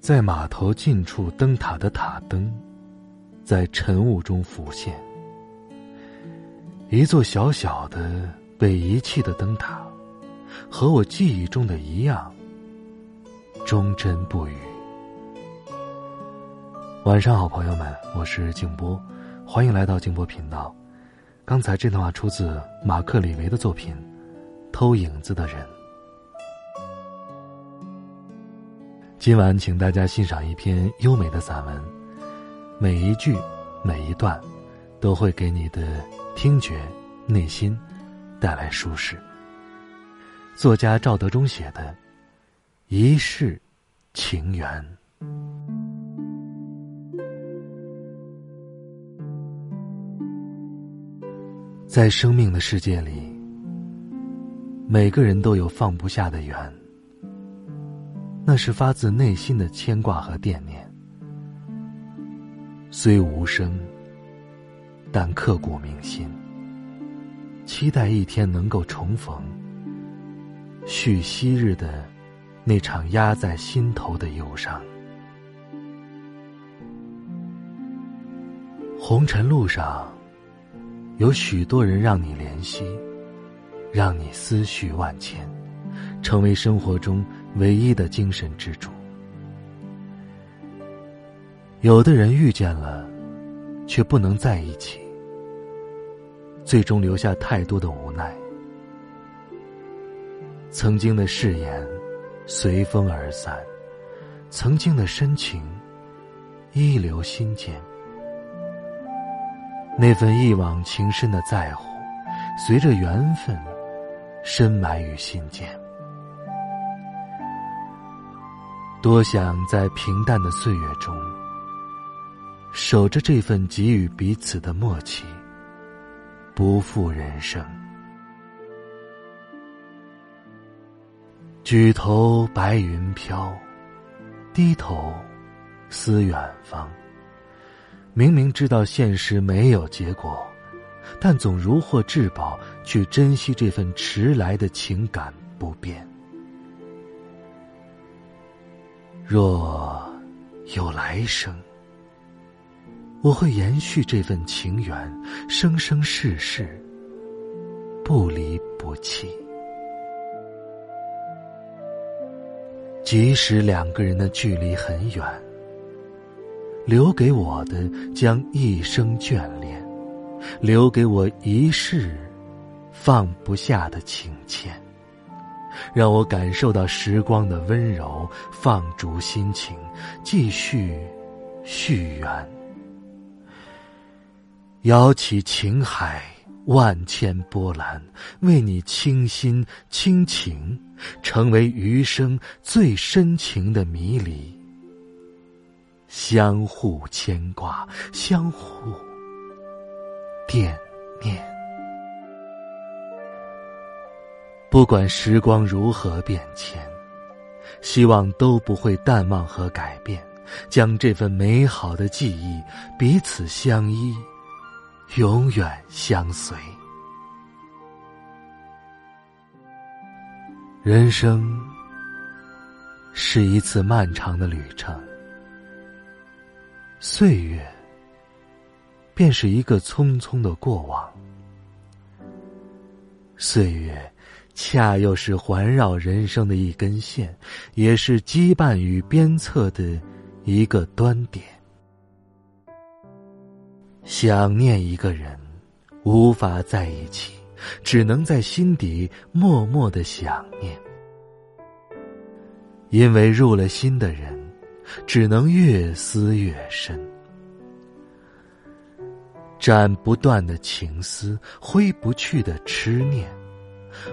在码头近处灯塔的塔灯，在晨雾中浮现。一座小小的被遗弃的灯塔，和我记忆中的一样，忠贞不渝。晚上好，朋友们，我是静波，欢迎来到静波频道。刚才这段话出自马克·李维的作品《偷影子的人》。今晚，请大家欣赏一篇优美的散文，每一句、每一段，都会给你的听觉、内心带来舒适。作家赵德忠写的《一世情缘》，在生命的世界里，每个人都有放不下的缘。那是发自内心的牵挂和惦念，虽无声，但刻骨铭心。期待一天能够重逢，续昔日的那场压在心头的忧伤。红尘路上，有许多人让你怜惜，让你思绪万千。成为生活中唯一的精神支柱。有的人遇见了，却不能在一起，最终留下太多的无奈。曾经的誓言随风而散，曾经的深情依留心间。那份一往情深的在乎，随着缘分深埋于心间。多想在平淡的岁月中，守着这份给予彼此的默契，不负人生。举头白云飘，低头思远方。明明知道现实没有结果，但总如获至宝，去珍惜这份迟来的情感不变。若有来生，我会延续这份情缘，生生世世不离不弃。即使两个人的距离很远，留给我的将一生眷恋，留给我一世放不下的情牵。让我感受到时光的温柔，放逐心情，继续续缘，摇起情海万千波澜，为你倾心倾情，成为余生最深情的迷离。相互牵挂，相互惦念。不管时光如何变迁，希望都不会淡忘和改变，将这份美好的记忆彼此相依，永远相随。人生是一次漫长的旅程，岁月便是一个匆匆的过往，岁月。恰又是环绕人生的一根线，也是羁绊与鞭策的一个端点。想念一个人，无法在一起，只能在心底默默的想念。因为入了心的人，只能越思越深。斩不断的情丝，挥不去的痴念。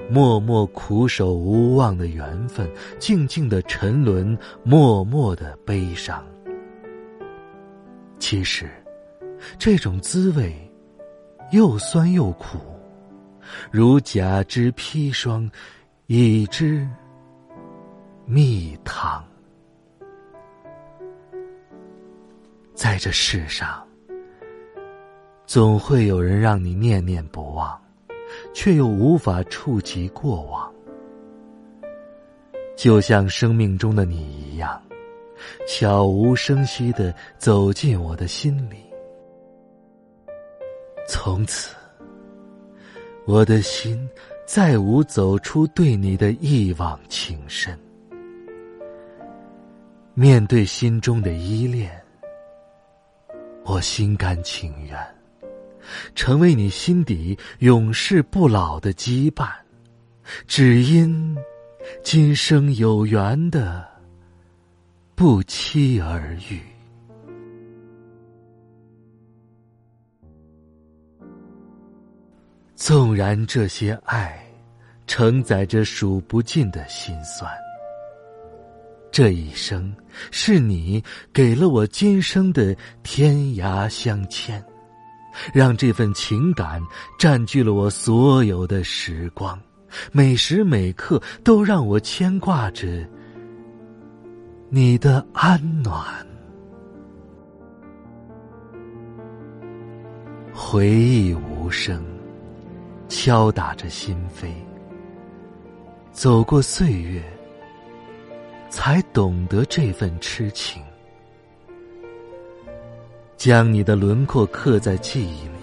默默苦守无望的缘分，静静的沉沦，默默的悲伤。其实，这种滋味，又酸又苦，如甲之砒霜，乙之蜜糖。在这世上，总会有人让你念念不忘。却又无法触及过往，就像生命中的你一样，悄无声息的走进我的心里。从此，我的心再无走出对你的一往情深。面对心中的依恋，我心甘情愿。成为你心底永世不老的羁绊，只因今生有缘的不期而遇。纵然这些爱承载着数不尽的心酸，这一生是你给了我今生的天涯相牵。让这份情感占据了我所有的时光，每时每刻都让我牵挂着你的安暖。回忆无声，敲打着心扉。走过岁月，才懂得这份痴情。将你的轮廓刻在记忆里，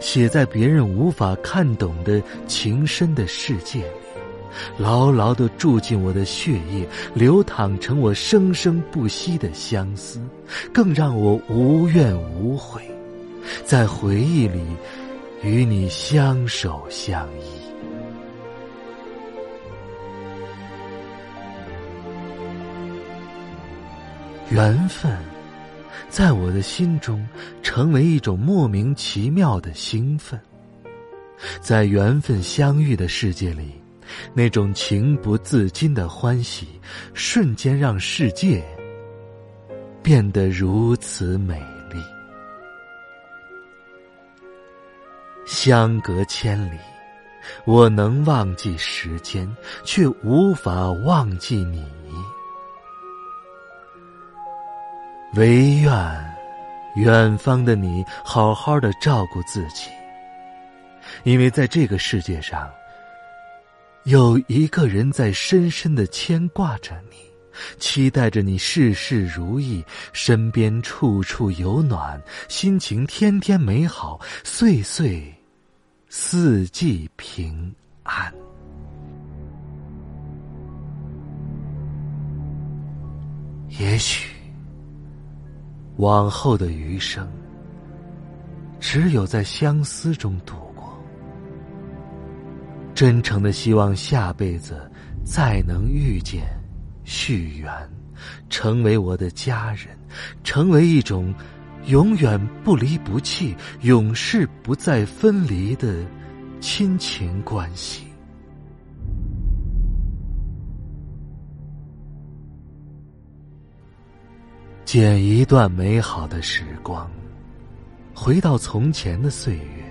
写在别人无法看懂的情深的世界里，牢牢的住进我的血液，流淌成我生生不息的相思，更让我无怨无悔，在回忆里与你相守相依。缘分。在我的心中，成为一种莫名其妙的兴奋。在缘分相遇的世界里，那种情不自禁的欢喜，瞬间让世界变得如此美丽。相隔千里，我能忘记时间，却无法忘记你。唯愿远方的你好好的照顾自己，因为在这个世界上，有一个人在深深的牵挂着你，期待着你事事如意，身边处处有暖，心情天天美好，岁岁四季平安。也许。往后的余生，只有在相思中度过。真诚的希望下辈子再能遇见，续缘，成为我的家人，成为一种永远不离不弃、永世不再分离的亲情关系。剪一段美好的时光，回到从前的岁月，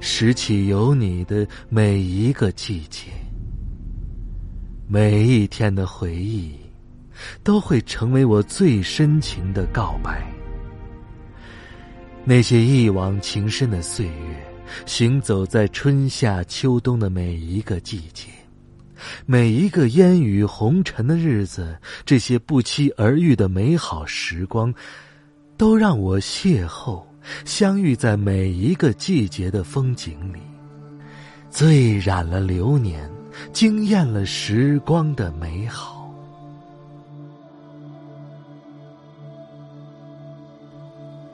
拾起有你的每一个季节，每一天的回忆，都会成为我最深情的告白。那些一往情深的岁月，行走在春夏秋冬的每一个季节。每一个烟雨红尘的日子，这些不期而遇的美好时光，都让我邂逅、相遇在每一个季节的风景里，醉染了流年，惊艳了时光的美好。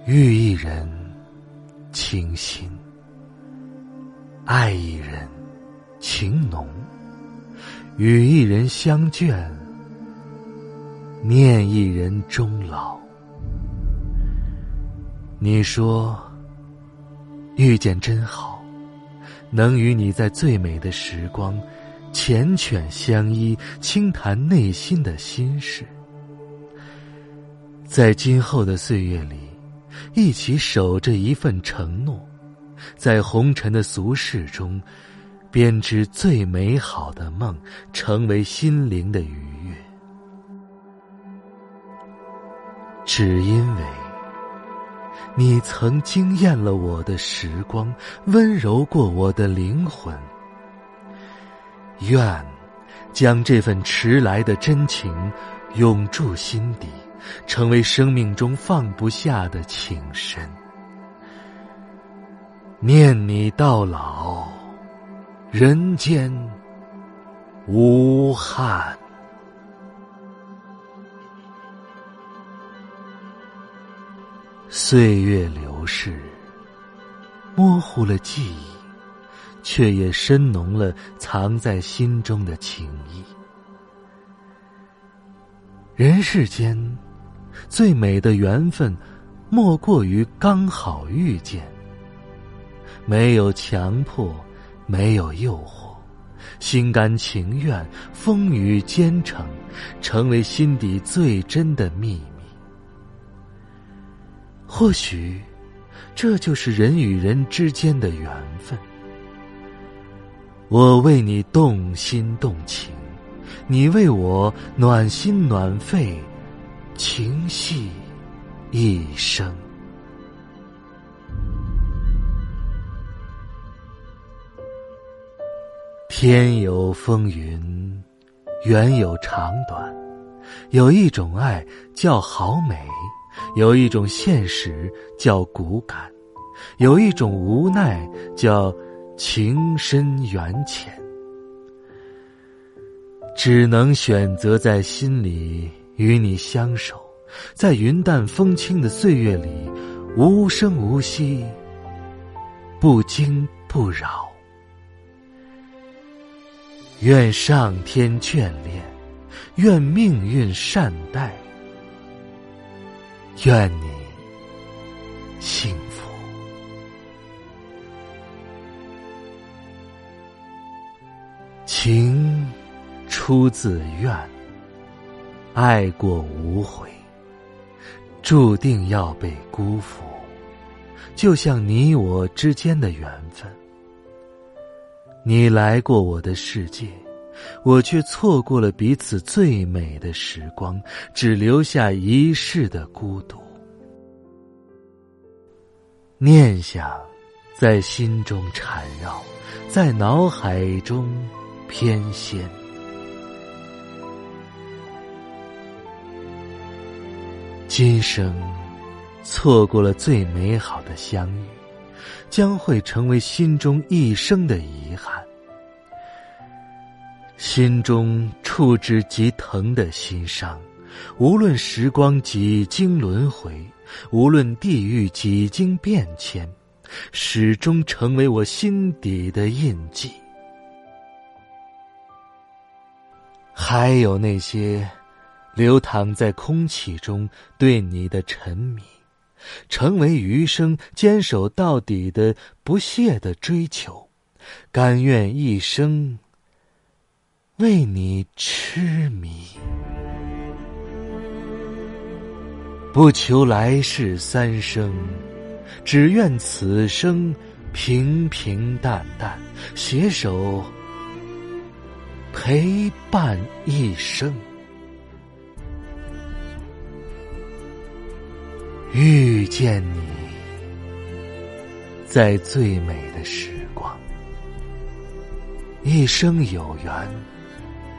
遇一人，倾心；爱一人，情浓。与一人相眷，念一人终老。你说遇见真好，能与你在最美的时光，缱绻相依，轻谈内心的心事。在今后的岁月里，一起守着一份承诺，在红尘的俗世中，编织最美好的梦，成为心灵的愉悦。只因为。你曾惊艳了我的时光，温柔过我的灵魂。愿将这份迟来的真情永驻心底，成为生命中放不下的情深。念你到老，人间无憾。岁月流逝，模糊了记忆，却也深浓了藏在心中的情谊。人世间，最美的缘分，莫过于刚好遇见。没有强迫，没有诱惑，心甘情愿，风雨兼程，成为心底最真的秘密。或许，这就是人与人之间的缘分。我为你动心动情，你为我暖心暖肺，情系一生。天有风云，缘有长短，有一种爱叫好美。有一种现实叫骨感，有一种无奈叫情深缘浅。只能选择在心里与你相守，在云淡风轻的岁月里，无声无息，不惊不扰。愿上天眷恋，愿命运善待。愿你幸福。情出自愿，爱过无悔，注定要被辜负。就像你我之间的缘分，你来过我的世界。我却错过了彼此最美的时光，只留下一世的孤独。念想在心中缠绕，在脑海中翩跹。今生错过了最美好的相遇，将会成为心中一生的遗憾。心中触之即疼的心伤，无论时光几经轮回，无论地域几经变迁，始终成为我心底的印记。还有那些流淌在空气中对你的沉迷，成为余生坚守到底的不懈的追求，甘愿一生。为你痴迷，不求来世三生，只愿此生平平淡淡，携手陪伴一生。遇见你，在最美的时光，一生有缘。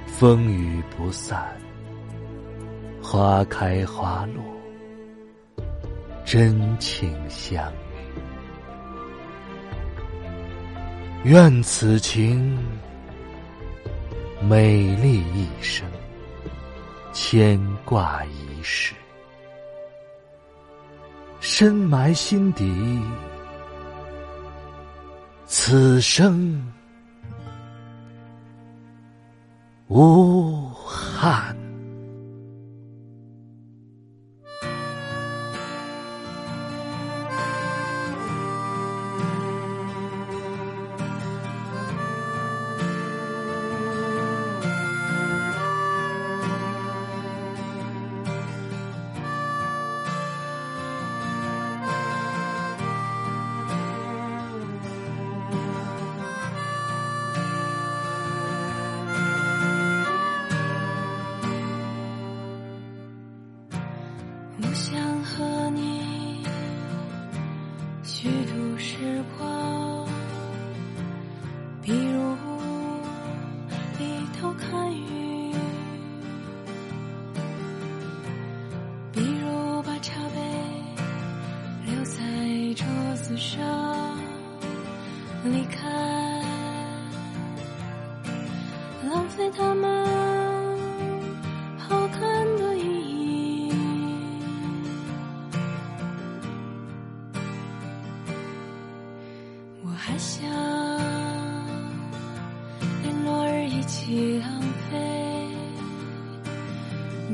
风雨不散，花开花落，真情相遇。愿此情美丽一生，牵挂一世，深埋心底，此生。无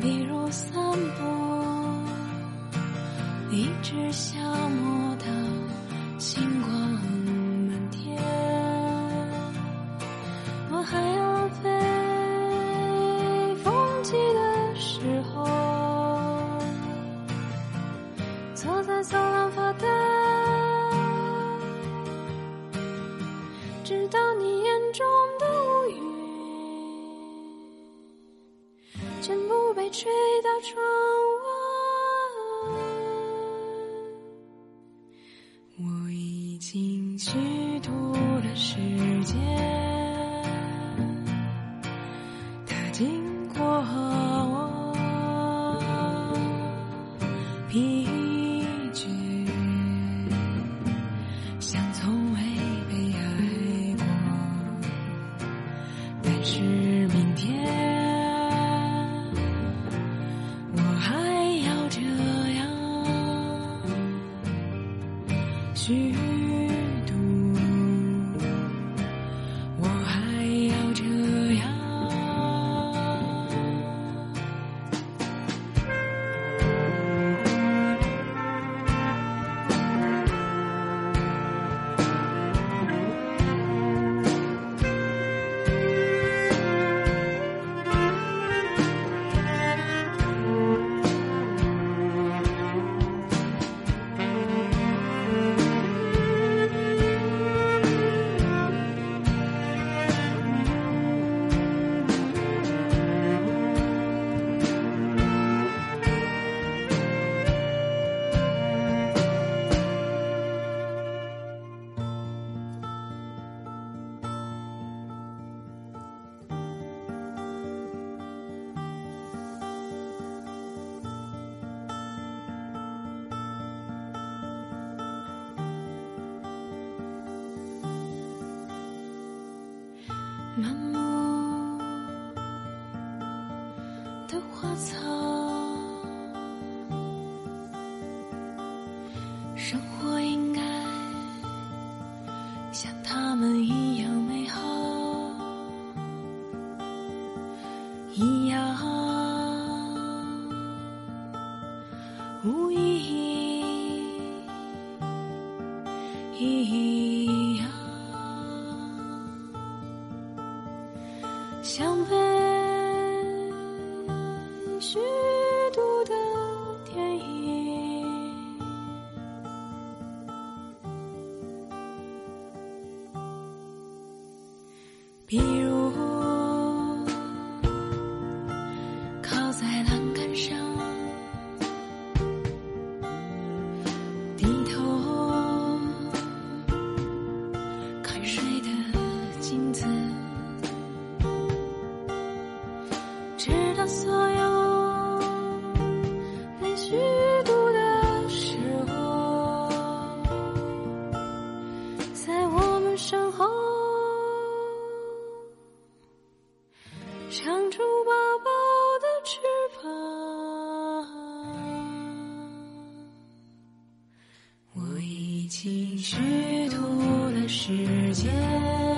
比如散步一直消磨到星光满目的花草 Here 心虚度了时间。